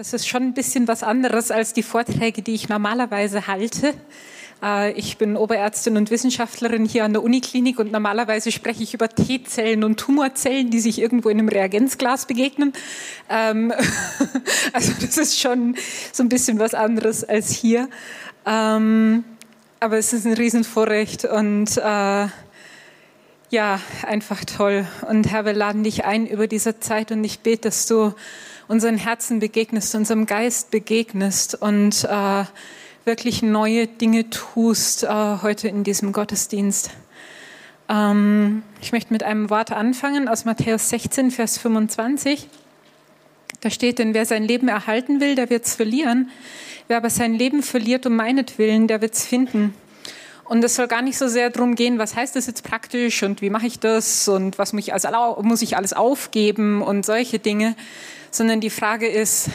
das ist schon ein bisschen was anderes als die Vorträge, die ich normalerweise halte. Äh, ich bin Oberärztin und Wissenschaftlerin hier an der Uniklinik und normalerweise spreche ich über T-Zellen und Tumorzellen, die sich irgendwo in einem Reagenzglas begegnen. Ähm, also das ist schon so ein bisschen was anderes als hier. Ähm, aber es ist ein Riesenvorrecht und äh, ja, einfach toll. Und Herr, wir laden dich ein über diese Zeit und ich bete, dass du unseren Herzen begegnest, unserem Geist begegnest und äh, wirklich neue Dinge tust äh, heute in diesem Gottesdienst. Ähm, ich möchte mit einem Wort anfangen aus Matthäus 16, Vers 25. Da steht, denn wer sein Leben erhalten will, der wird es verlieren. Wer aber sein Leben verliert um meinetwillen, der wird es finden. Und es soll gar nicht so sehr darum gehen, was heißt das jetzt praktisch und wie mache ich das und was muss ich, alles, muss ich alles aufgeben und solche Dinge, sondern die Frage ist,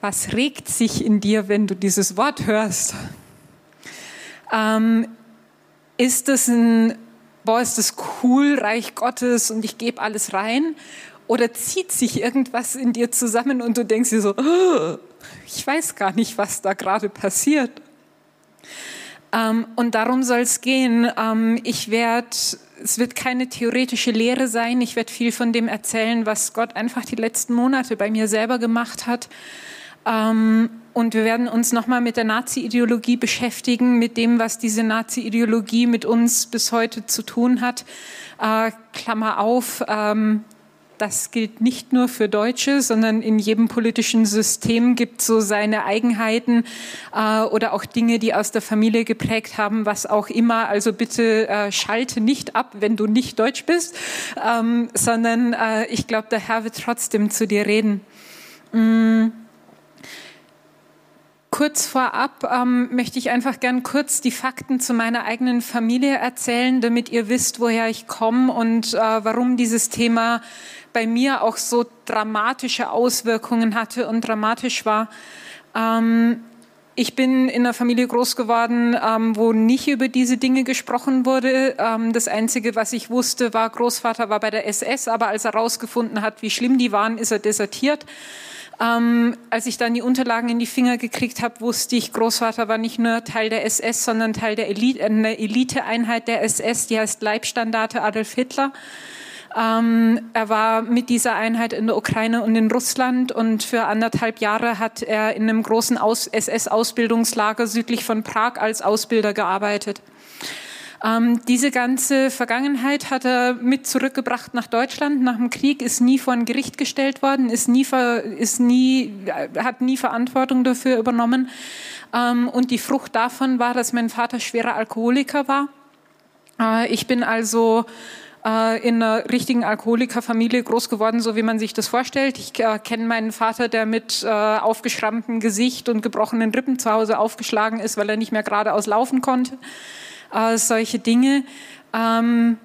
was regt sich in dir, wenn du dieses Wort hörst? Ähm, ist das ein, boah, ist das cool, Reich Gottes und ich gebe alles rein? Oder zieht sich irgendwas in dir zusammen und du denkst dir so, oh, ich weiß gar nicht, was da gerade passiert? Ähm, und darum soll es gehen. Ähm, ich werde, es wird keine theoretische Lehre sein. Ich werde viel von dem erzählen, was Gott einfach die letzten Monate bei mir selber gemacht hat. Ähm, und wir werden uns nochmal mit der Nazi-Ideologie beschäftigen, mit dem, was diese Nazi-Ideologie mit uns bis heute zu tun hat. Äh, Klammer auf, ähm, das gilt nicht nur für Deutsche, sondern in jedem politischen System gibt es so seine Eigenheiten äh, oder auch Dinge, die aus der Familie geprägt haben, was auch immer. Also bitte äh, schalte nicht ab, wenn du nicht Deutsch bist, ähm, sondern äh, ich glaube, der Herr wird trotzdem zu dir reden. Mm. Kurz vorab ähm, möchte ich einfach gern kurz die Fakten zu meiner eigenen Familie erzählen, damit ihr wisst, woher ich komme und äh, warum dieses Thema bei mir auch so dramatische Auswirkungen hatte und dramatisch war. Ähm, ich bin in einer Familie groß geworden, ähm, wo nicht über diese Dinge gesprochen wurde. Ähm, das Einzige, was ich wusste, war, Großvater war bei der SS, aber als er herausgefunden hat, wie schlimm die waren, ist er desertiert. Ähm, als ich dann die Unterlagen in die Finger gekriegt habe, wusste ich, Großvater war nicht nur Teil der SS, sondern Teil der Elite, einer Eliteeinheit der SS, die heißt Leibstandarte Adolf Hitler. Ähm, er war mit dieser Einheit in der Ukraine und in Russland und für anderthalb Jahre hat er in einem großen SS-Ausbildungslager südlich von Prag als Ausbilder gearbeitet. Ähm, diese ganze Vergangenheit hat er mit zurückgebracht nach Deutschland. Nach dem Krieg ist nie vor ein Gericht gestellt worden, ist nie, ist nie, hat nie Verantwortung dafür übernommen. Ähm, und die Frucht davon war, dass mein Vater schwerer Alkoholiker war. Äh, ich bin also äh, in einer richtigen Alkoholikerfamilie groß geworden, so wie man sich das vorstellt. Ich äh, kenne meinen Vater, der mit äh, aufgeschrammtem Gesicht und gebrochenen Rippen zu Hause aufgeschlagen ist, weil er nicht mehr geradeaus laufen konnte äh, solche Dinge. Ähm,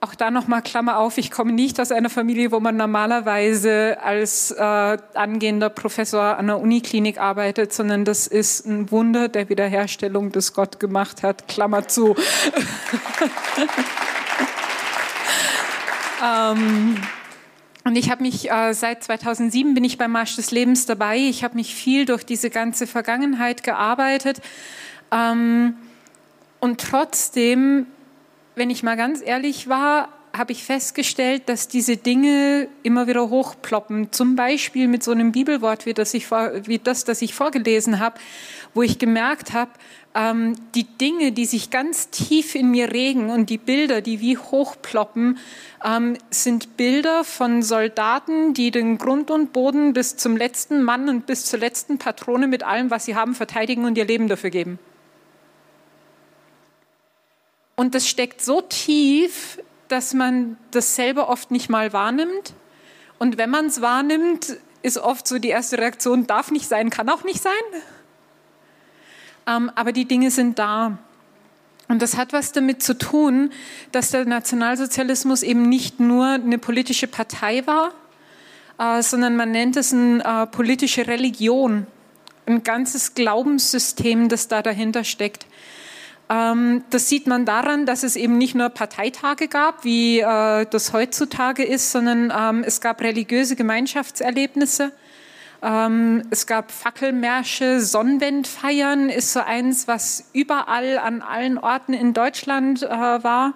auch da nochmal Klammer auf, ich komme nicht aus einer Familie, wo man normalerweise als äh, angehender Professor an der Uniklinik arbeitet, sondern das ist ein Wunder der Wiederherstellung, das Gott gemacht hat. Klammer zu. ähm, und ich habe mich äh, seit 2007 bin ich beim Marsch des Lebens dabei. Ich habe mich viel durch diese ganze Vergangenheit gearbeitet. Ähm, und trotzdem, wenn ich mal ganz ehrlich war, habe ich festgestellt, dass diese Dinge immer wieder hochploppen. Zum Beispiel mit so einem Bibelwort wie das, ich, wie das, das ich vorgelesen habe, wo ich gemerkt habe, ähm, die Dinge, die sich ganz tief in mir regen und die Bilder, die wie hochploppen, ähm, sind Bilder von Soldaten, die den Grund und Boden bis zum letzten Mann und bis zur letzten Patrone mit allem, was sie haben, verteidigen und ihr Leben dafür geben. Und das steckt so tief, dass man das selber oft nicht mal wahrnimmt. Und wenn man es wahrnimmt, ist oft so die erste Reaktion, darf nicht sein, kann auch nicht sein. Ähm, aber die Dinge sind da. Und das hat was damit zu tun, dass der Nationalsozialismus eben nicht nur eine politische Partei war, äh, sondern man nennt es eine äh, politische Religion, ein ganzes Glaubenssystem, das da dahinter steckt. Ähm, das sieht man daran, dass es eben nicht nur Parteitage gab, wie äh, das heutzutage ist, sondern ähm, es gab religiöse Gemeinschaftserlebnisse. Ähm, es gab Fackelmärsche, Sonnenwendfeiern ist so eins, was überall an allen Orten in Deutschland äh, war.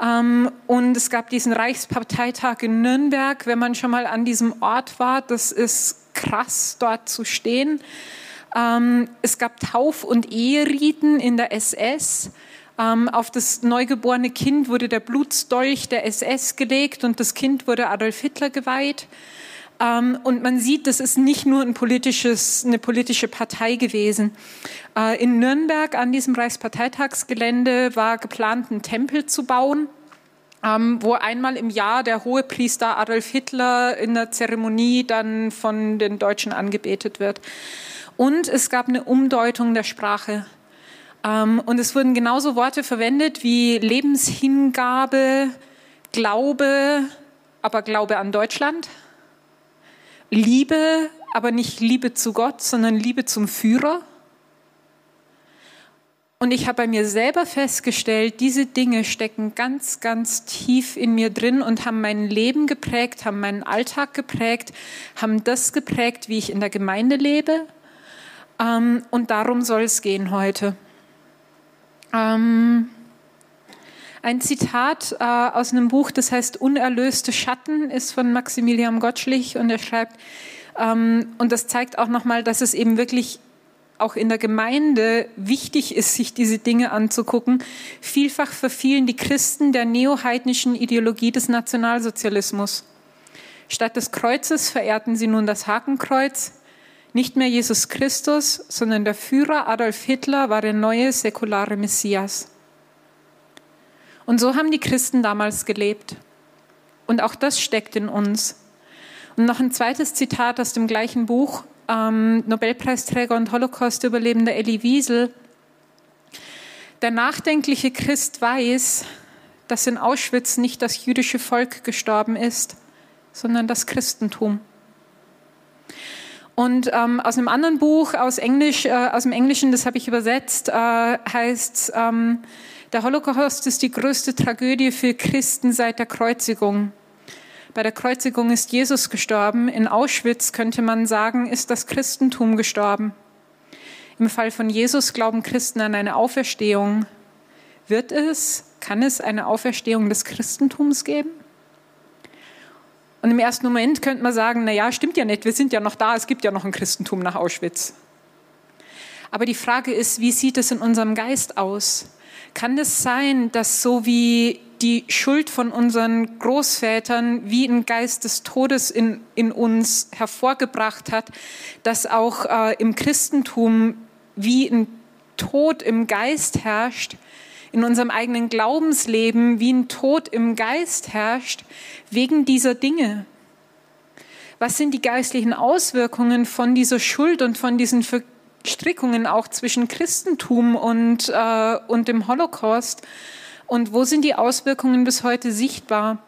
Ähm, und es gab diesen Reichsparteitag in Nürnberg. Wenn man schon mal an diesem Ort war, das ist krass, dort zu stehen. Ähm, es gab Tauf- und Eheriten in der SS. Ähm, auf das neugeborene Kind wurde der Blutstolch der SS gelegt und das Kind wurde Adolf Hitler geweiht. Ähm, und man sieht, das ist nicht nur ein politisches, eine politische Partei gewesen. Äh, in Nürnberg an diesem Reichsparteitagsgelände war geplant, einen Tempel zu bauen. Ähm, wo einmal im Jahr der hohe Priester Adolf Hitler in der Zeremonie dann von den Deutschen angebetet wird. Und es gab eine Umdeutung der Sprache. Ähm, und es wurden genauso Worte verwendet wie Lebenshingabe, Glaube, aber Glaube an Deutschland Liebe, aber nicht Liebe zu Gott, sondern Liebe zum Führer. Und ich habe bei mir selber festgestellt, diese Dinge stecken ganz, ganz tief in mir drin und haben mein Leben geprägt, haben meinen Alltag geprägt, haben das geprägt, wie ich in der Gemeinde lebe. Ähm, und darum soll es gehen heute. Ähm, ein Zitat äh, aus einem Buch, das heißt Unerlöste Schatten, ist von Maximilian Gottschlich und er schreibt, ähm, und das zeigt auch nochmal, dass es eben wirklich auch in der Gemeinde wichtig ist, sich diese Dinge anzugucken. Vielfach verfielen die Christen der neoheidnischen Ideologie des Nationalsozialismus. Statt des Kreuzes verehrten sie nun das Hakenkreuz. Nicht mehr Jesus Christus, sondern der Führer Adolf Hitler war der neue säkulare Messias. Und so haben die Christen damals gelebt. Und auch das steckt in uns. Und noch ein zweites Zitat aus dem gleichen Buch, ähm, Nobelpreisträger und Holocaust-Überlebender Elie Wiesel. Der nachdenkliche Christ weiß, dass in Auschwitz nicht das jüdische Volk gestorben ist, sondern das Christentum. Und ähm, aus einem anderen Buch aus Englisch, äh, aus dem Englischen, das habe ich übersetzt, äh, heißt ähm, der Holocaust ist die größte Tragödie für Christen seit der Kreuzigung. Bei der Kreuzigung ist Jesus gestorben. In Auschwitz könnte man sagen, ist das Christentum gestorben. Im Fall von Jesus glauben Christen an eine Auferstehung. Wird es, kann es eine Auferstehung des Christentums geben? Und im ersten Moment könnte man sagen, na ja, stimmt ja nicht, wir sind ja noch da, es gibt ja noch ein Christentum nach Auschwitz. Aber die Frage ist, wie sieht es in unserem Geist aus? Kann es sein, dass so wie die Schuld von unseren Großvätern wie ein Geist des Todes in, in uns hervorgebracht hat, dass auch äh, im Christentum wie ein Tod im Geist herrscht, in unserem eigenen Glaubensleben wie ein Tod im Geist herrscht, wegen dieser Dinge. Was sind die geistlichen Auswirkungen von dieser Schuld und von diesen Strickungen auch zwischen Christentum und, äh, und dem Holocaust? Und wo sind die Auswirkungen bis heute sichtbar?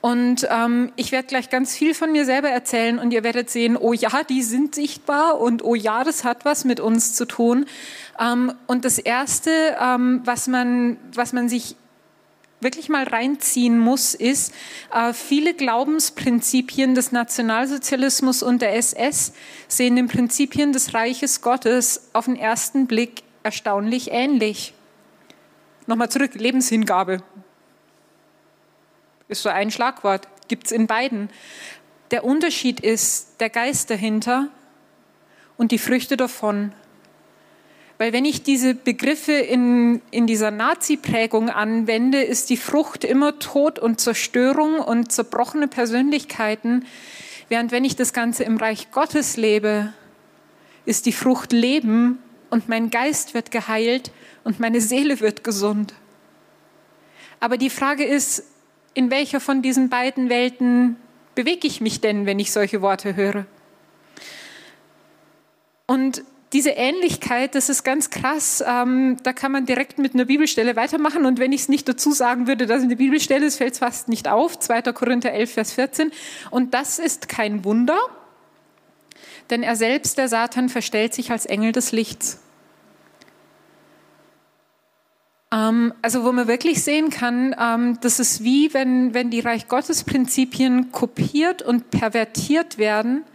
Und ähm, ich werde gleich ganz viel von mir selber erzählen und ihr werdet sehen, oh ja, die sind sichtbar und oh ja, das hat was mit uns zu tun. Ähm, und das Erste, ähm, was, man, was man sich wirklich mal reinziehen muss, ist, äh, viele Glaubensprinzipien des Nationalsozialismus und der SS sehen den Prinzipien des Reiches Gottes auf den ersten Blick erstaunlich ähnlich. Nochmal zurück, Lebenshingabe. Ist so ein Schlagwort, gibt es in beiden. Der Unterschied ist der Geist dahinter und die Früchte davon. Weil wenn ich diese Begriffe in, in dieser Nazi-Prägung anwende, ist die Frucht immer Tod und Zerstörung und zerbrochene Persönlichkeiten. Während wenn ich das Ganze im Reich Gottes lebe, ist die Frucht Leben und mein Geist wird geheilt und meine Seele wird gesund. Aber die Frage ist, in welcher von diesen beiden Welten bewege ich mich denn, wenn ich solche Worte höre? Und diese Ähnlichkeit, das ist ganz krass. Ähm, da kann man direkt mit einer Bibelstelle weitermachen. Und wenn ich es nicht dazu sagen würde, dass eine Bibelstelle ist, fällt es fast nicht auf. 2. Korinther 11, Vers 14. Und das ist kein Wunder, denn er selbst, der Satan, verstellt sich als Engel des Lichts. Ähm, also wo man wirklich sehen kann, ähm, das ist wie wenn, wenn die Reich Gottes Prinzipien kopiert und pervertiert werden –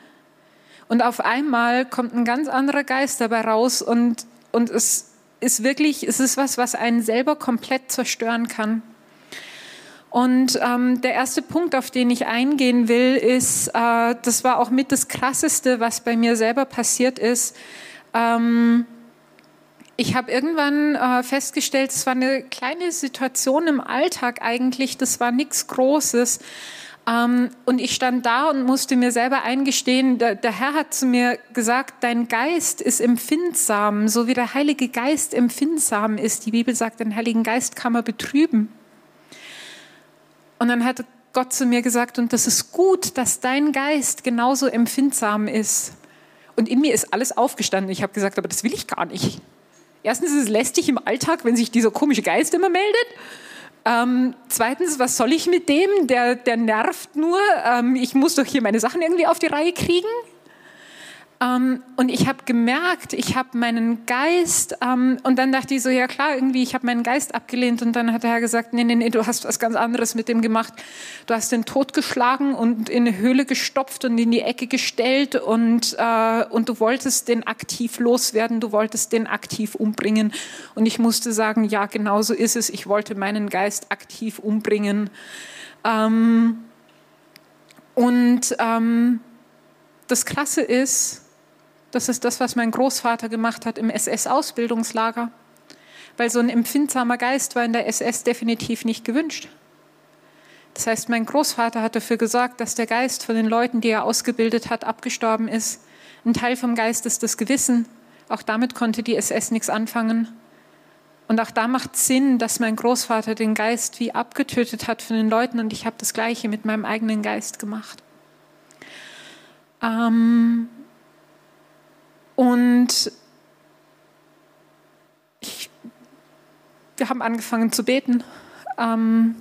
Und auf einmal kommt ein ganz anderer Geist dabei raus und, und es ist wirklich, es ist was, was einen selber komplett zerstören kann. Und ähm, der erste Punkt, auf den ich eingehen will, ist, äh, das war auch mit das Krasseste, was bei mir selber passiert ist. Ähm, ich habe irgendwann äh, festgestellt, es war eine kleine Situation im Alltag eigentlich, das war nichts Großes. Ähm, und ich stand da und musste mir selber eingestehen, der, der Herr hat zu mir gesagt, dein Geist ist empfindsam, so wie der Heilige Geist empfindsam ist. Die Bibel sagt, den Heiligen Geist kann man betrüben. Und dann hat Gott zu mir gesagt, und das ist gut, dass dein Geist genauso empfindsam ist. Und in mir ist alles aufgestanden. Ich habe gesagt, aber das will ich gar nicht. Erstens ist es lästig im Alltag, wenn sich dieser komische Geist immer meldet. Ähm, zweitens, was soll ich mit dem? Der, der nervt nur. Ähm, ich muss doch hier meine Sachen irgendwie auf die Reihe kriegen. Ähm, und ich habe gemerkt, ich habe meinen Geist, ähm, und dann dachte ich so, ja klar, irgendwie, ich habe meinen Geist abgelehnt. Und dann hat der Herr gesagt, nee, nee, nee, du hast was ganz anderes mit dem gemacht. Du hast den Tod geschlagen und in eine Höhle gestopft und in die Ecke gestellt und, äh, und du wolltest den aktiv loswerden, du wolltest den aktiv umbringen. Und ich musste sagen, ja, genau so ist es. Ich wollte meinen Geist aktiv umbringen. Ähm, und ähm, das Krasse ist, das ist das, was mein Großvater gemacht hat im SS-Ausbildungslager. Weil so ein empfindsamer Geist war in der SS definitiv nicht gewünscht. Das heißt, mein Großvater hat dafür gesorgt, dass der Geist von den Leuten, die er ausgebildet hat, abgestorben ist. Ein Teil vom Geist ist das Gewissen. Auch damit konnte die SS nichts anfangen. Und auch da macht Sinn, dass mein Großvater den Geist wie abgetötet hat von den Leuten und ich habe das Gleiche mit meinem eigenen Geist gemacht. Ähm, und ich, wir haben angefangen zu beten. Ähm,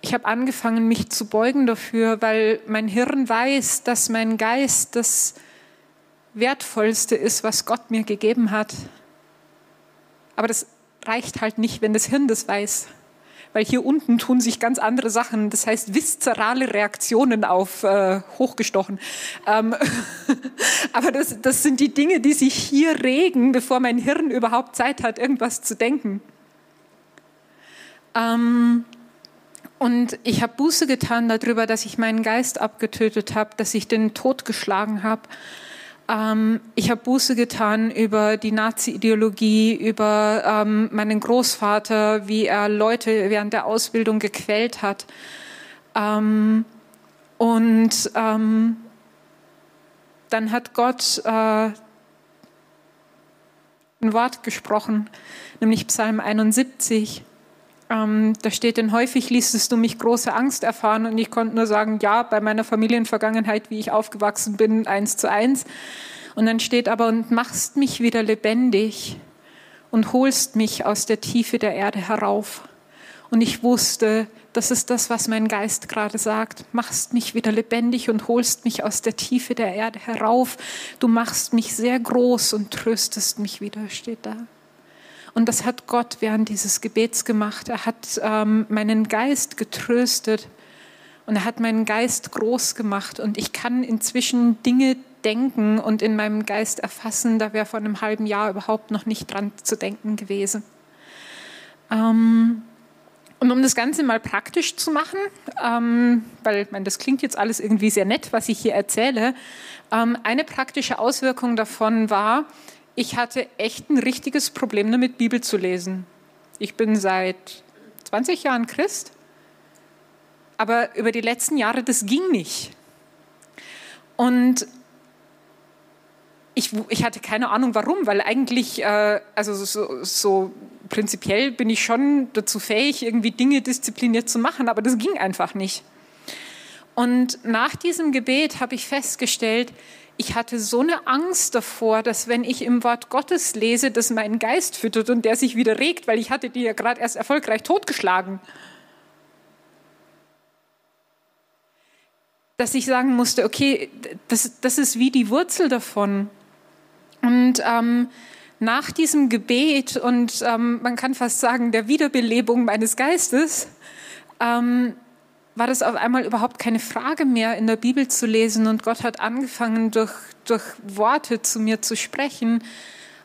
ich habe angefangen, mich zu beugen dafür, weil mein Hirn weiß, dass mein Geist das Wertvollste ist, was Gott mir gegeben hat. Aber das reicht halt nicht, wenn das Hirn das weiß weil hier unten tun sich ganz andere Sachen, das heißt viszerale Reaktionen auf äh, hochgestochen. Ähm, aber das, das sind die Dinge, die sich hier regen, bevor mein Hirn überhaupt Zeit hat, irgendwas zu denken. Ähm, und ich habe Buße getan darüber, dass ich meinen Geist abgetötet habe, dass ich den Tod geschlagen habe. Ähm, ich habe Buße getan über die Nazi-Ideologie, über ähm, meinen Großvater, wie er Leute während der Ausbildung gequält hat. Ähm, und ähm, dann hat Gott äh, ein Wort gesprochen, nämlich Psalm 71. Ähm, da steht, denn häufig ließest du mich große Angst erfahren und ich konnte nur sagen, ja, bei meiner Familienvergangenheit, wie ich aufgewachsen bin, eins zu eins. Und dann steht aber, und machst mich wieder lebendig und holst mich aus der Tiefe der Erde herauf. Und ich wusste, das ist das, was mein Geist gerade sagt. Machst mich wieder lebendig und holst mich aus der Tiefe der Erde herauf. Du machst mich sehr groß und tröstest mich wieder, steht da. Und das hat Gott während dieses Gebets gemacht. Er hat ähm, meinen Geist getröstet und er hat meinen Geist groß gemacht. Und ich kann inzwischen Dinge denken und in meinem Geist erfassen, da wäre vor einem halben Jahr überhaupt noch nicht dran zu denken gewesen. Ähm, und um das Ganze mal praktisch zu machen, ähm, weil meine, das klingt jetzt alles irgendwie sehr nett, was ich hier erzähle, ähm, eine praktische Auswirkung davon war, ich hatte echt ein richtiges Problem damit, Bibel zu lesen. Ich bin seit 20 Jahren Christ, aber über die letzten Jahre, das ging nicht. Und ich, ich hatte keine Ahnung warum, weil eigentlich, äh, also so, so prinzipiell bin ich schon dazu fähig, irgendwie Dinge diszipliniert zu machen, aber das ging einfach nicht. Und nach diesem Gebet habe ich festgestellt, ich hatte so eine Angst davor, dass wenn ich im Wort Gottes lese, das meinen Geist füttert und der sich wieder regt, weil ich hatte die ja gerade erst erfolgreich totgeschlagen. Dass ich sagen musste, okay, das, das ist wie die Wurzel davon. Und ähm, nach diesem Gebet und ähm, man kann fast sagen der Wiederbelebung meines Geistes ähm, war das auf einmal überhaupt keine Frage mehr, in der Bibel zu lesen. Und Gott hat angefangen, durch, durch Worte zu mir zu sprechen.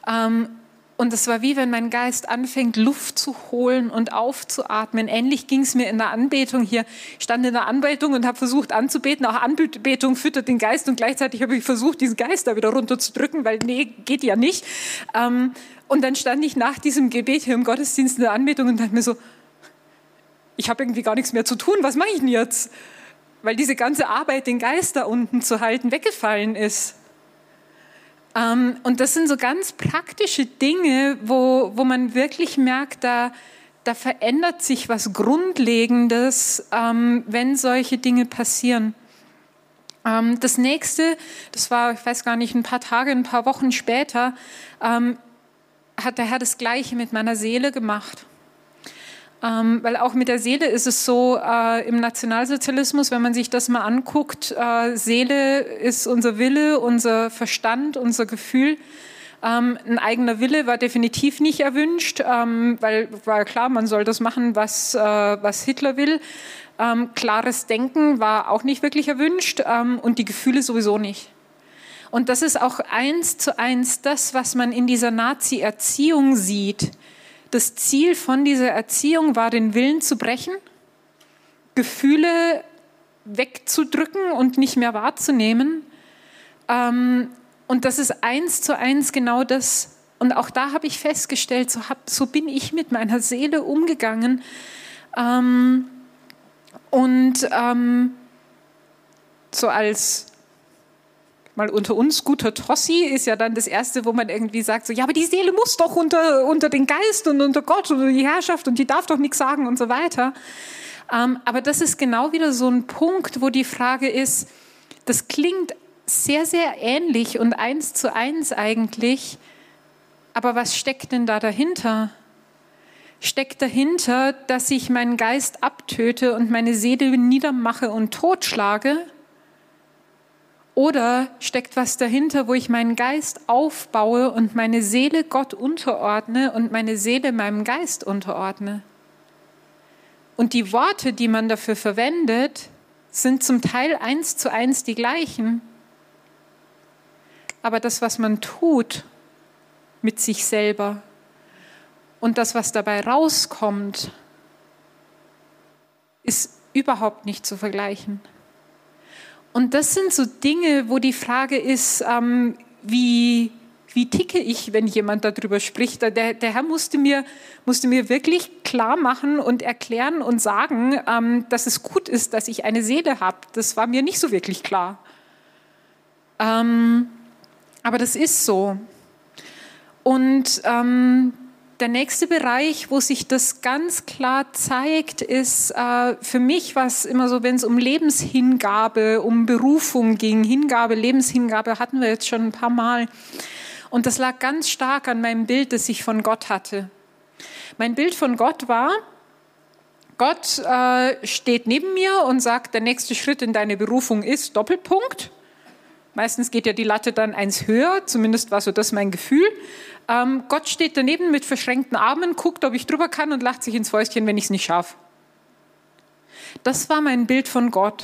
Ähm, und es war wie wenn mein Geist anfängt, Luft zu holen und aufzuatmen. Ähnlich ging es mir in der Anbetung hier. Ich stand in der Anbetung und habe versucht anzubeten. Auch Anbetung füttert den Geist und gleichzeitig habe ich versucht, diesen Geist da wieder runterzudrücken, weil nee, geht ja nicht. Ähm, und dann stand ich nach diesem Gebet hier im Gottesdienst in der Anbetung und dachte mir so, ich habe irgendwie gar nichts mehr zu tun. Was mache ich denn jetzt? Weil diese ganze Arbeit, den Geist da unten zu halten, weggefallen ist. Ähm, und das sind so ganz praktische Dinge, wo, wo man wirklich merkt, da, da verändert sich was Grundlegendes, ähm, wenn solche Dinge passieren. Ähm, das nächste, das war, ich weiß gar nicht, ein paar Tage, ein paar Wochen später, hat der Herr das Gleiche mit meiner Seele gemacht. Ähm, weil auch mit der Seele ist es so, äh, im Nationalsozialismus, wenn man sich das mal anguckt, äh, Seele ist unser Wille, unser Verstand, unser Gefühl. Ähm, ein eigener Wille war definitiv nicht erwünscht, ähm, weil war klar, man soll das machen, was, äh, was Hitler will. Ähm, klares Denken war auch nicht wirklich erwünscht ähm, und die Gefühle sowieso nicht. Und das ist auch eins zu eins das, was man in dieser Nazi-Erziehung sieht das Ziel von dieser Erziehung war, den Willen zu brechen, Gefühle wegzudrücken und nicht mehr wahrzunehmen. Ähm, und das ist eins zu eins genau das. Und auch da habe ich festgestellt, so, hab, so, bin ich mit meiner Seele umgegangen. Ähm, und ähm, so als mal unter uns, guter Tossi ist ja dann das Erste, wo man irgendwie sagt, so, ja, aber die Seele muss doch unter, unter den Geist und unter Gott und die Herrschaft und die darf doch nichts sagen und so weiter. Ähm, aber das ist genau wieder so ein Punkt, wo die Frage ist, das klingt sehr, sehr ähnlich und eins zu eins eigentlich, aber was steckt denn da dahinter? Steckt dahinter, dass ich meinen Geist abtöte und meine Seele niedermache und totschlage? Oder steckt was dahinter, wo ich meinen Geist aufbaue und meine Seele Gott unterordne und meine Seele meinem Geist unterordne? Und die Worte, die man dafür verwendet, sind zum Teil eins zu eins die gleichen. Aber das, was man tut mit sich selber und das, was dabei rauskommt, ist überhaupt nicht zu vergleichen. Und das sind so Dinge, wo die Frage ist, ähm, wie, wie ticke ich, wenn jemand darüber spricht. Der, der Herr musste mir, musste mir wirklich klar machen und erklären und sagen, ähm, dass es gut ist, dass ich eine Seele habe. Das war mir nicht so wirklich klar. Ähm, aber das ist so. Und ähm, der nächste Bereich, wo sich das ganz klar zeigt, ist äh, für mich, was immer so, wenn es um Lebenshingabe, um Berufung ging, Hingabe, Lebenshingabe hatten wir jetzt schon ein paar Mal. Und das lag ganz stark an meinem Bild, das ich von Gott hatte. Mein Bild von Gott war, Gott äh, steht neben mir und sagt, der nächste Schritt in deine Berufung ist Doppelpunkt. Meistens geht ja die Latte dann eins höher, zumindest war so das mein Gefühl. Ähm, Gott steht daneben mit verschränkten Armen, guckt, ob ich drüber kann und lacht sich ins Fäustchen, wenn ich es nicht schaffe. Das war mein Bild von Gott.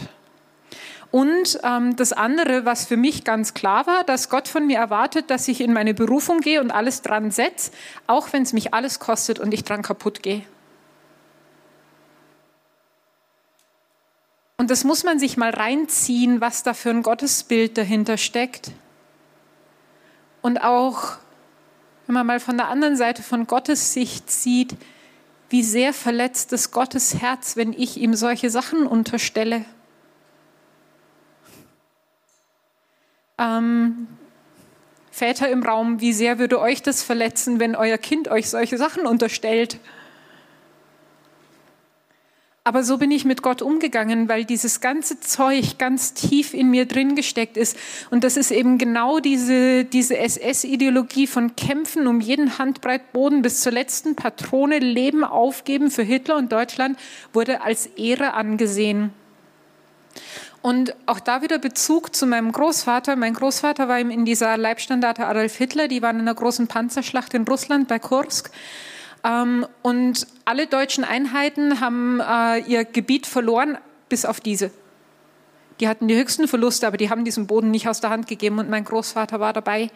Und ähm, das andere, was für mich ganz klar war, dass Gott von mir erwartet, dass ich in meine Berufung gehe und alles dran setze, auch wenn es mich alles kostet und ich dran kaputt gehe. Und das muss man sich mal reinziehen, was da für ein Gottesbild dahinter steckt. Und auch, wenn man mal von der anderen Seite von Gottes Sicht sieht, wie sehr verletzt es Gottes Herz, wenn ich ihm solche Sachen unterstelle. Ähm, Väter im Raum, wie sehr würde euch das verletzen, wenn euer Kind euch solche Sachen unterstellt? Aber so bin ich mit Gott umgegangen, weil dieses ganze Zeug ganz tief in mir drin gesteckt ist. Und das ist eben genau diese, diese SS-Ideologie von Kämpfen um jeden Handbreit Boden bis zur letzten Patrone, Leben aufgeben für Hitler und Deutschland, wurde als Ehre angesehen. Und auch da wieder Bezug zu meinem Großvater. Mein Großvater war in dieser Leibstandarte Adolf Hitler, die waren in einer großen Panzerschlacht in Russland bei Kursk. Ähm, und alle deutschen Einheiten haben äh, ihr Gebiet verloren, bis auf diese. Die hatten die höchsten Verluste, aber die haben diesen Boden nicht aus der Hand gegeben und mein Großvater war dabei.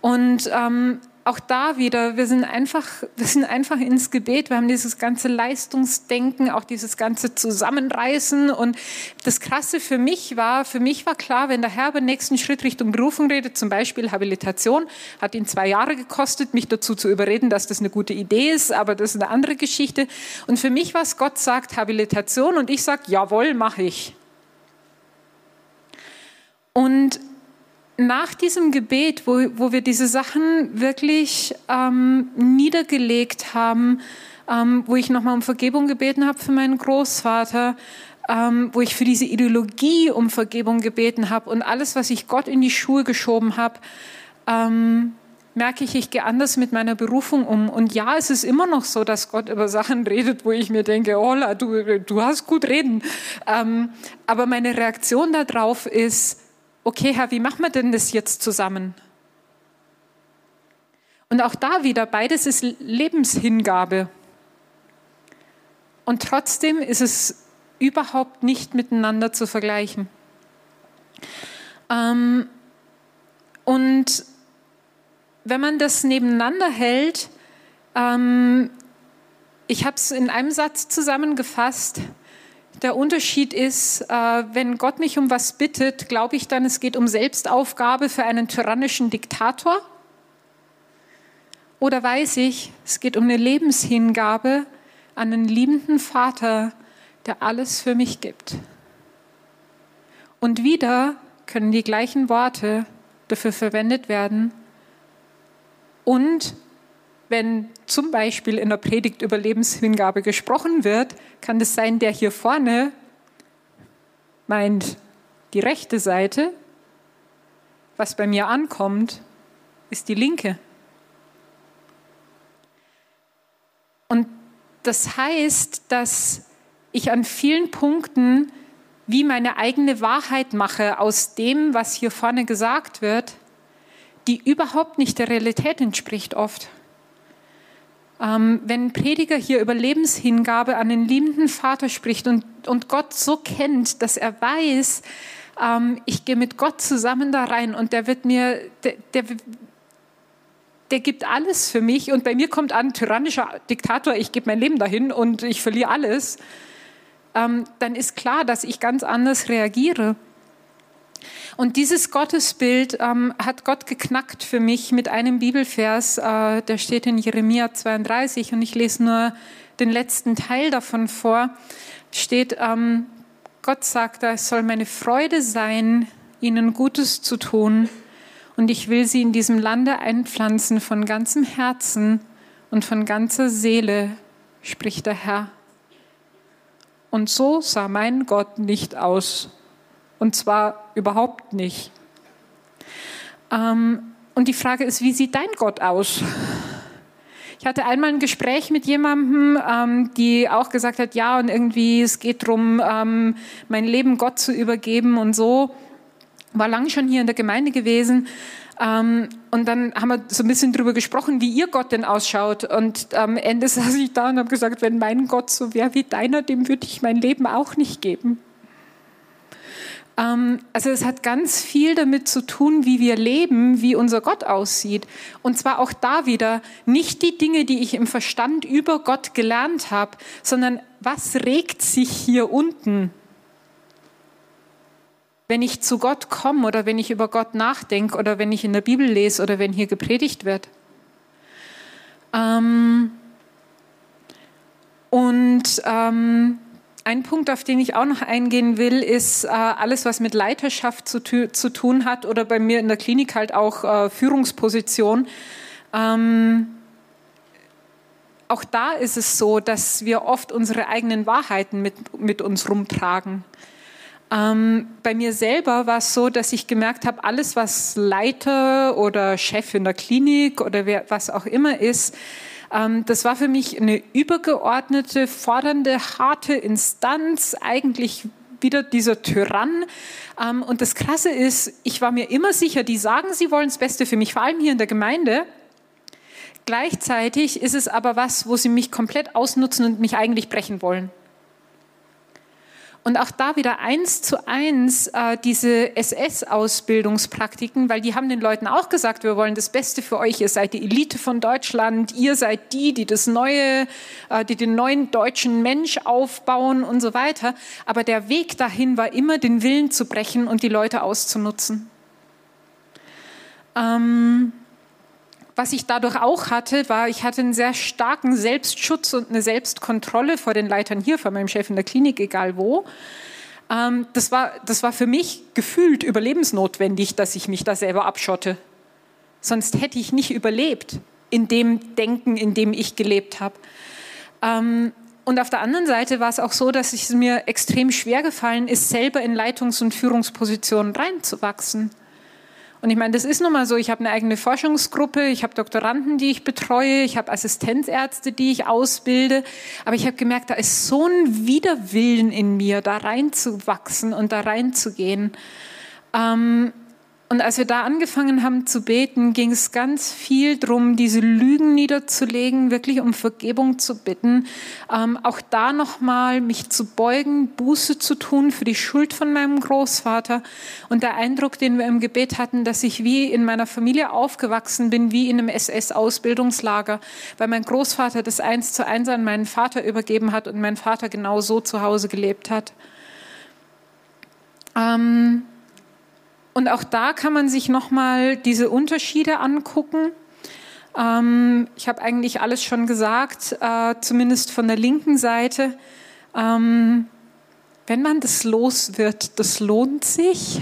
Und ähm, auch da wieder, wir sind einfach, wir sind einfach ins Gebet. Wir haben dieses ganze Leistungsdenken, auch dieses ganze Zusammenreißen. Und das Krasse für mich war, für mich war klar, wenn der Herr beim nächsten Schritt Richtung Berufung redet, zum Beispiel Habilitation, hat ihn zwei Jahre gekostet, mich dazu zu überreden, dass das eine gute Idee ist, aber das ist eine andere Geschichte. Und für mich war es, Gott sagt Habilitation und ich sage, jawohl, mache ich. Und nach diesem Gebet, wo, wo wir diese Sachen wirklich ähm, niedergelegt haben, ähm, wo ich nochmal um Vergebung gebeten habe für meinen Großvater, ähm, wo ich für diese Ideologie um Vergebung gebeten habe und alles, was ich Gott in die Schuhe geschoben habe, ähm, merke ich, ich gehe anders mit meiner Berufung um. Und ja, es ist immer noch so, dass Gott über Sachen redet, wo ich mir denke, hola, du, du hast gut reden. Ähm, aber meine Reaktion darauf ist, okay, Herr, wie machen wir denn das jetzt zusammen? Und auch da wieder, beides ist Lebenshingabe. Und trotzdem ist es überhaupt nicht miteinander zu vergleichen. Ähm, und wenn man das nebeneinander hält, ähm, ich habe es in einem Satz zusammengefasst, der Unterschied ist, äh, wenn Gott mich um was bittet, glaube ich dann, es geht um Selbstaufgabe für einen tyrannischen Diktator? Oder weiß ich, es geht um eine Lebenshingabe an einen liebenden Vater, der alles für mich gibt? Und wieder können die gleichen Worte dafür verwendet werden. Und wenn zum Beispiel in der Predigt über Lebenshingabe gesprochen wird, kann es sein, der hier vorne meint die rechte Seite, was bei mir ankommt, ist die linke. Und das heißt, dass ich an vielen Punkten wie meine eigene Wahrheit mache aus dem, was hier vorne gesagt wird, die überhaupt nicht der Realität entspricht oft. Ähm, wenn ein Prediger hier über Lebenshingabe an den liebenden Vater spricht und, und Gott so kennt, dass er weiß, ähm, ich gehe mit Gott zusammen da rein und der wird mir, der, der, der gibt alles für mich und bei mir kommt an, tyrannischer Diktator, ich gebe mein Leben dahin und ich verliere alles, ähm, dann ist klar, dass ich ganz anders reagiere. Und dieses Gottesbild ähm, hat Gott geknackt für mich mit einem Bibelvers, äh, der steht in Jeremia 32 und ich lese nur den letzten Teil davon vor. Steht, ähm, Gott sagt, es soll meine Freude sein, ihnen Gutes zu tun und ich will sie in diesem Lande einpflanzen von ganzem Herzen und von ganzer Seele, spricht der Herr. Und so sah mein Gott nicht aus und zwar überhaupt nicht. Ähm, und die Frage ist, wie sieht dein Gott aus? Ich hatte einmal ein Gespräch mit jemandem, ähm, die auch gesagt hat, ja, und irgendwie es geht darum, ähm, mein Leben Gott zu übergeben und so. War lange schon hier in der Gemeinde gewesen. Ähm, und dann haben wir so ein bisschen darüber gesprochen, wie ihr Gott denn ausschaut. Und am Ende saß ich da und habe gesagt, wenn mein Gott so wäre wie deiner, dem würde ich mein Leben auch nicht geben. Ähm, also es hat ganz viel damit zu tun, wie wir leben, wie unser Gott aussieht. Und zwar auch da wieder nicht die Dinge, die ich im Verstand über Gott gelernt habe, sondern was regt sich hier unten? Wenn ich zu Gott komme oder wenn ich über Gott nachdenke oder wenn ich in der Bibel lese oder wenn hier gepredigt wird. Ähm, und ähm, ein Punkt, auf den ich auch noch eingehen will, ist äh, alles, was mit Leiterschaft zu, zu, tun hat oder bei mir in der Klinik halt auch äh, Führungsposition. Ähm, auch da ist es so, dass wir oft unsere eigenen Wahrheiten mit, mit uns rumtragen. Ähm, bei mir selber war es so, dass ich gemerkt habe, alles, was Leiter oder Chef in der Klinik oder wer, was auch immer ist, das war für mich eine übergeordnete, fordernde, harte Instanz, eigentlich wieder dieser Tyrann. Ähm, und das Krasse ist, ich war mir immer sicher, die sagen, sie wollen das Beste für mich, vor allem hier in der Gemeinde. Gleichzeitig ist es aber was, wo sie mich komplett ausnutzen und mich eigentlich brechen wollen. Und auch da wieder eins zu eins äh, diese SS-Ausbildungspraktiken, weil die haben den Leuten auch gesagt, wir wollen das Beste für euch, ihr seid die Elite von Deutschland, ihr seid die, die das neue, äh, die den neuen deutschen Mensch aufbauen und so weiter. Aber der Weg dahin war immer, den Willen zu brechen und die Leute auszunutzen. Ähm, was ich dadurch auch hatte, war, ich hatte einen sehr starken Selbstschutz und eine Selbstkontrolle vor den Leitern hier, vor meinem Chef in der Klinik, egal wo. Ähm, das, war, das war für mich gefühlt überlebensnotwendig, dass ich mich da selber abschotte. Sonst hätte ich nicht überlebt in dem Denken, in dem ich gelebt habe. Ähm, und auf der anderen Seite war es auch so, dass es mir extrem schwer gefallen ist, selber in Leitungs- und Führungspositionen reinzuwachsen. Und ich meine, das ist nun mal so, ich habe eine eigene Forschungsgruppe, ich habe Doktoranden, die ich betreue, ich habe Assistenzärzte, die ich ausbilde, aber ich habe gemerkt, da ist so ein Widerwillen in mir, da reinzuwachsen und da reinzugehen. Ähm, und als wir da angefangen haben zu beten, ging es ganz viel darum, diese Lügen niederzulegen, wirklich um Vergebung zu bitten. Ähm, auch da nochmal mich zu beugen, Buße zu tun für die Schuld von meinem Großvater. Und der Eindruck, den wir im Gebet hatten, dass ich wie in meiner Familie aufgewachsen bin, wie in einem SS-Ausbildungslager, weil mein Großvater das eins zu eins an meinen Vater übergeben hat und mein Vater genau so zu Hause gelebt hat. Ähm, und auch da kann man sich nochmal diese Unterschiede angucken. Ähm, ich habe eigentlich alles schon gesagt, äh, zumindest von der linken Seite. Ähm, wenn man das los wird, das lohnt sich.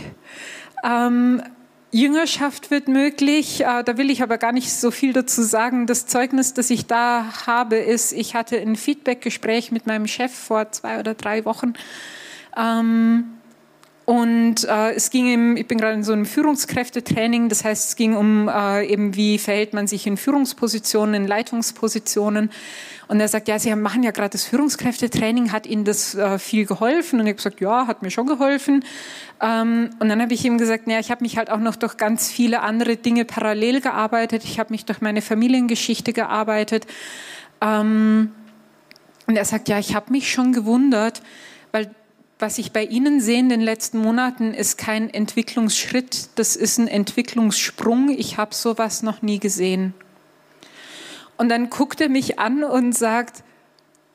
Ähm, Jüngerschaft wird möglich. Äh, da will ich aber gar nicht so viel dazu sagen. Das Zeugnis, das ich da habe, ist, ich hatte ein Feedbackgespräch mit meinem Chef vor zwei oder drei Wochen. Ähm, und äh, es ging im, ich bin gerade in so einem Führungskräftetraining, das heißt, es ging um äh, eben, wie verhält man sich in Führungspositionen, in Leitungspositionen. Und er sagt, ja, Sie machen ja gerade das Führungskräftetraining, hat Ihnen das äh, viel geholfen? Und ich habe gesagt, ja, hat mir schon geholfen. Ähm, und dann habe ich ihm gesagt, naja, ich habe mich halt auch noch durch ganz viele andere Dinge parallel gearbeitet. Ich habe mich durch meine Familiengeschichte gearbeitet. Ähm, und er sagt, ja, ich habe mich schon gewundert, weil was ich bei Ihnen sehe in den letzten Monaten, ist kein Entwicklungsschritt, das ist ein Entwicklungssprung. Ich habe sowas noch nie gesehen. Und dann guckt er mich an und sagt,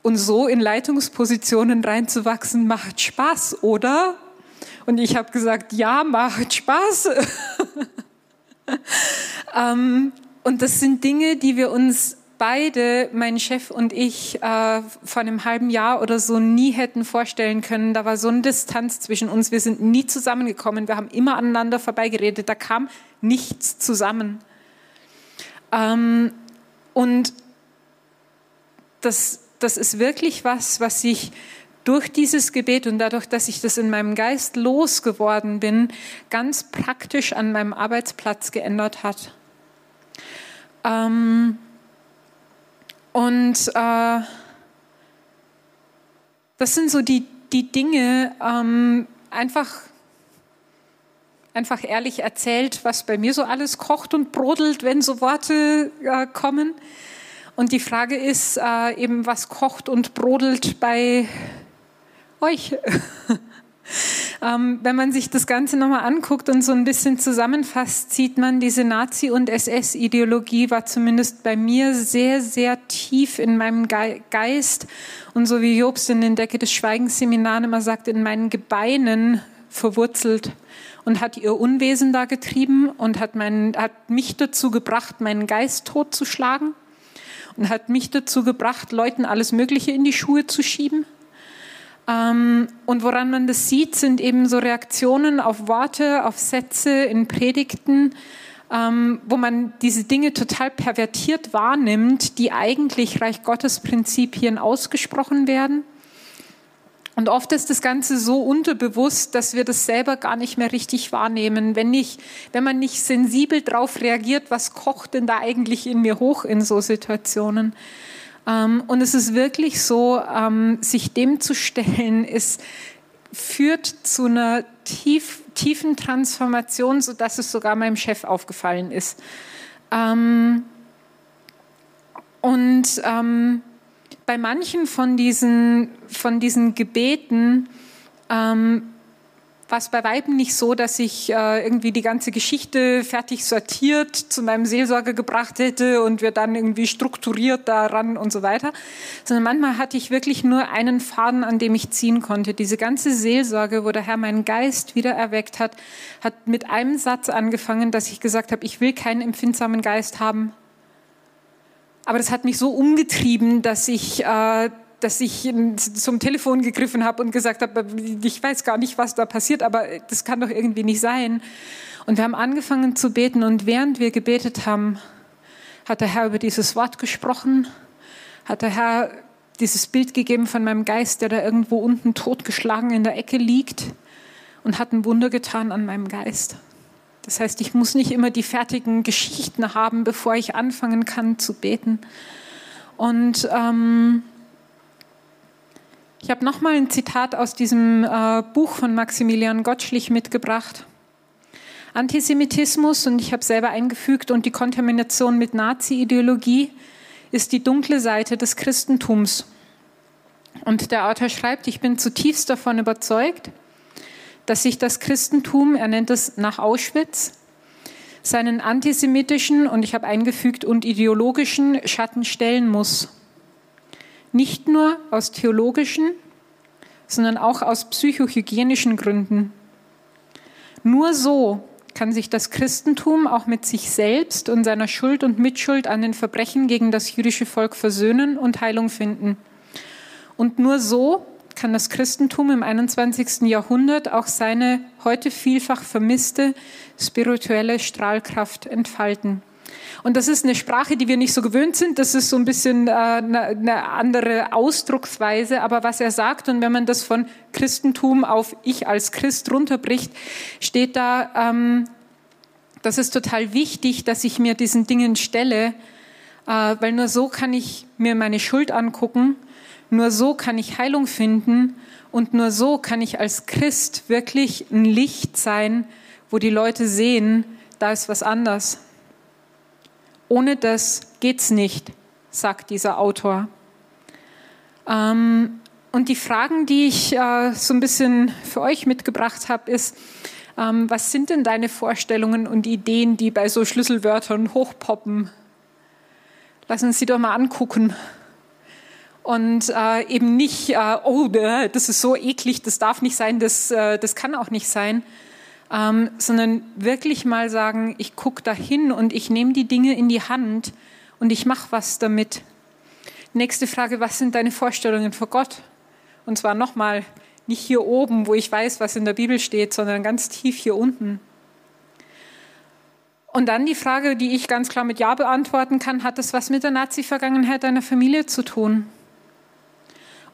und so in Leitungspositionen reinzuwachsen, macht Spaß, oder? Und ich habe gesagt, ja, macht Spaß. ähm, und das sind Dinge, die wir uns beide, mein Chef und ich, äh, vor einem halben Jahr oder so nie hätten vorstellen können. Da war so eine Distanz zwischen uns. Wir sind nie zusammengekommen. Wir haben immer aneinander vorbeigeredet. Da kam nichts zusammen. Ähm, und das, das ist wirklich was, was sich durch dieses Gebet und dadurch, dass ich das in meinem Geist losgeworden bin, ganz praktisch an meinem Arbeitsplatz geändert hat. Ähm, und äh, das sind so die, die Dinge, ähm, einfach, einfach ehrlich erzählt, was bei mir so alles kocht und brodelt, wenn so Worte äh, kommen. Und die Frage ist äh, eben, was kocht und brodelt bei euch? Ähm, wenn man sich das Ganze nochmal anguckt und so ein bisschen zusammenfasst, sieht man, diese Nazi- und SS-Ideologie war zumindest bei mir sehr, sehr tief in meinem Geist. Und so wie Jobst in den Decke des Schweigens Seminar immer sagt, in meinen Gebeinen verwurzelt und hat ihr Unwesen da getrieben und hat, mein, hat mich dazu gebracht, meinen Geist totzuschlagen und hat mich dazu gebracht, Leuten alles Mögliche in die Schuhe zu schieben ähm, und woran man das sieht, sind eben so Reaktionen auf Worte, auf Sätze in Predigten, ähm, wo man diese Dinge total pervertiert wahrnimmt, die eigentlich Reich Gottes Prinzipien ausgesprochen werden. Und oft ist das Ganze so unterbewusst, dass wir das selber gar nicht mehr richtig wahrnehmen. Wenn, nicht, wenn man nicht sensibel darauf reagiert, was kocht denn da eigentlich in mir hoch in so Situationen. Ähm, und es ist wirklich so, ähm, sich dem zu stellen, ist, führt zu einer tief, tiefen Transformation, sodass es sogar meinem Chef aufgefallen ist. Ähm, und bei manchen von diesen, von diesen Gebeten ähm, war es bei Weiben nicht so, dass ich äh, irgendwie die ganze Geschichte fertig sortiert zu meinem Seelsorger gebracht hätte und wir dann irgendwie strukturiert daran und so weiter, sondern manchmal hatte ich wirklich nur einen Faden, an dem ich ziehen konnte. Diese ganze Seelsorge, wo der Herr meinen Geist wieder erweckt hat, hat mit einem Satz angefangen, dass ich gesagt habe, ich will keinen empfindsamen Geist haben. Aber das hat mich so umgetrieben, dass ich äh, dass ich zum Telefon gegriffen habe und gesagt habe, ich weiß gar nicht, was da passiert, aber das kann doch irgendwie nicht sein. Und wir haben angefangen zu beten und während wir gebetet haben, hat der Herr über dieses Wort gesprochen, hat der Herr dieses Bild gegeben von meinem Geist, der da irgendwo unten totgeschlagen in der Ecke liegt und hat ein Wunder getan an meinem Geist. Das heißt, ich muss nicht immer die fertigen Geschichten haben, bevor ich anfangen kann zu beten. Und ähm, ich habe nochmal ein Zitat aus diesem äh, Buch von Maximilian Gottschlich mitgebracht. Antisemitismus, und ich habe selber eingefügt, und die Kontamination mit Nazi-Ideologie ist die dunkle Seite des Christentums. Und der Autor schreibt, ich bin zutiefst davon überzeugt, dass sich das Christentum, er nennt es nach Auschwitz, seinen antisemitischen und ich habe eingefügt und ideologischen Schatten stellen muss nicht nur aus theologischen, sondern auch aus psychohygienischen Gründen. Nur so kann sich das Christentum auch mit sich selbst und seiner Schuld und Mitschuld an den Verbrechen gegen das jüdische Volk versöhnen und Heilung finden. Und nur so kann das Christentum im 21. Jahrhundert auch seine heute vielfach vermisste spirituelle Strahlkraft entfalten. Und das ist eine Sprache, die wir nicht so gewöhnt sind. Das ist so ein bisschen äh, eine, eine andere Ausdrucksweise. Aber was er sagt, und wenn man das von Christentum auf ich als Christ runterbricht, steht da, ähm, das ist total wichtig, dass ich mir diesen Dingen stelle, äh, weil nur so kann ich mir meine Schuld angucken, nur so kann ich Heilung finden und nur so kann ich als Christ wirklich ein Licht sein, wo die Leute sehen, da ist was anders. Ohne das geht's nicht, sagt dieser Autor. Ähm, und die Fragen, die ich äh, so ein bisschen für euch mitgebracht habe, ist, ähm, was sind denn deine Vorstellungen und Ideen, die bei so Schlüsselwörtern hochpoppen? Lass uns sie doch mal angucken. Und äh, eben nicht, äh, oh, das ist so eklig, das darf nicht sein, das, äh, das kann auch nicht sein, ähm, sondern wirklich mal sagen, ich gucke dahin und ich nehme die Dinge in die Hand und ich mache was damit. Nächste Frage, was sind deine Vorstellungen vor Gott? Und zwar nochmal, nicht hier oben, wo ich weiß, was in der Bibel steht, sondern ganz tief hier unten. Und dann die Frage, die ich ganz klar mit Ja beantworten kann, hat das was mit der Nazi-Vergangenheit deiner Familie zu tun?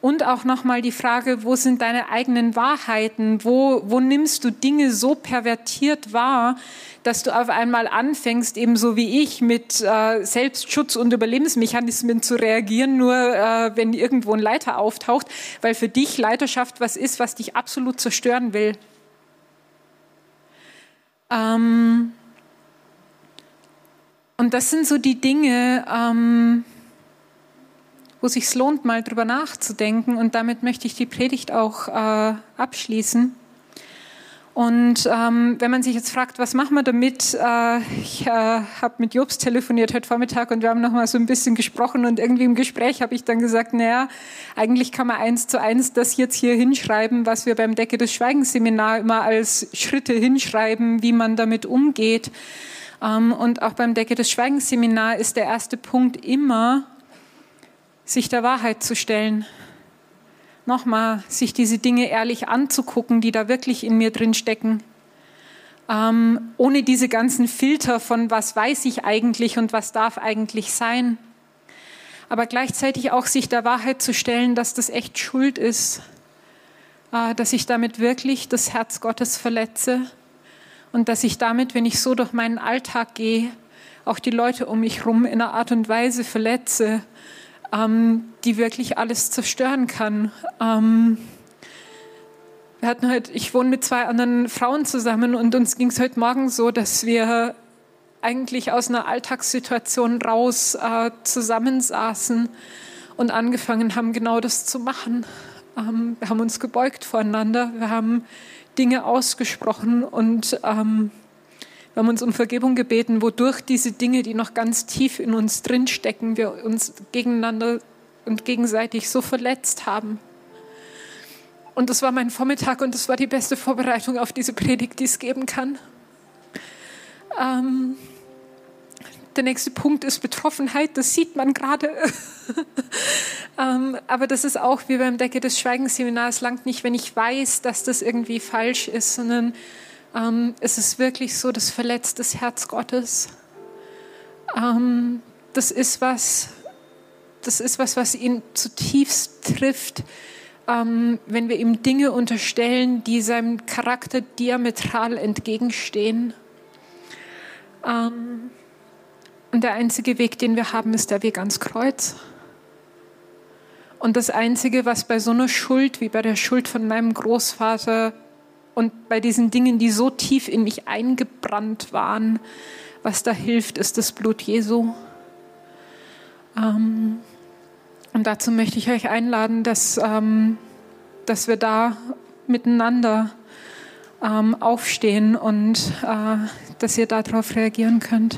Und auch nochmal die Frage, wo sind deine eigenen Wahrheiten? Wo, wo nimmst du Dinge so pervertiert wahr, dass du auf einmal anfängst, ebenso wie ich, mit äh, Selbstschutz und Überlebensmechanismen zu reagieren, nur äh, wenn irgendwo ein Leiter auftaucht, weil für dich Leiterschaft was ist, was dich absolut zerstören will. Ähm und das sind so die Dinge, ähm wo es sich lohnt, mal drüber nachzudenken. Und damit möchte ich die Predigt auch äh, abschließen. Und ähm, wenn man sich jetzt fragt, was machen wir damit? Äh, ich äh, habe mit Jobs telefoniert heute Vormittag und wir haben noch mal so ein bisschen gesprochen und irgendwie im Gespräch habe ich dann gesagt, naja, eigentlich kann man eins zu eins das jetzt hier hinschreiben, was wir beim Decke des Schweigens Seminar immer als Schritte hinschreiben, wie man damit umgeht. Ähm, und auch beim Decke des Schweigens Seminar ist der erste Punkt immer, sich der Wahrheit zu stellen. Nochmal, sich diese Dinge ehrlich anzugucken, die da wirklich in mir drin stecken. Ähm, ohne diese ganzen Filter von was weiß ich eigentlich und was darf eigentlich sein. Aber gleichzeitig auch sich der Wahrheit zu stellen, dass das echt Schuld ist, äh, dass ich damit wirklich das Herz Gottes verletze und dass ich damit, wenn ich so durch meinen Alltag gehe, auch die Leute um mich herum in einer Art und Weise verletze, ähm, die wirklich alles zerstören kann. Ähm, wir hatten heute, ich wohne mit zwei anderen Frauen zusammen und uns ging es heute Morgen so, dass wir eigentlich aus einer Alltagssituation raus äh, zusammensaßen und angefangen haben, genau das zu machen. Ähm, wir haben uns gebeugt voreinander, wir haben Dinge ausgesprochen und ähm, wir haben uns um Vergebung gebeten, wodurch diese Dinge, die noch ganz tief in uns drinstecken, wir uns gegeneinander und gegenseitig so verletzt haben. Und das war mein Vormittag und das war die beste Vorbereitung auf diese Predigt, die es geben kann. Ähm, der nächste Punkt ist Betroffenheit, das sieht man gerade. ähm, aber das ist auch wie beim Decke des Schweigensseminars, langt nicht, wenn ich weiß, dass das irgendwie falsch ist, sondern ähm, es ist wirklich so das verletzte Herz Gottes. Ähm, das ist was, das ist was, was ihn zutiefst trifft, ähm, wenn wir ihm Dinge unterstellen, die seinem Charakter diametral entgegenstehen. Ähm, und der einzige Weg, den wir haben, ist der Weg ans Kreuz. Und das Einzige, was bei so einer Schuld wie bei der Schuld von meinem Großvater und bei diesen Dingen, die so tief in mich eingebrannt waren, was da hilft, ist das Blut Jesu. Ähm, und dazu möchte ich euch einladen, dass, ähm, dass wir da miteinander ähm, aufstehen und äh, dass ihr darauf reagieren könnt.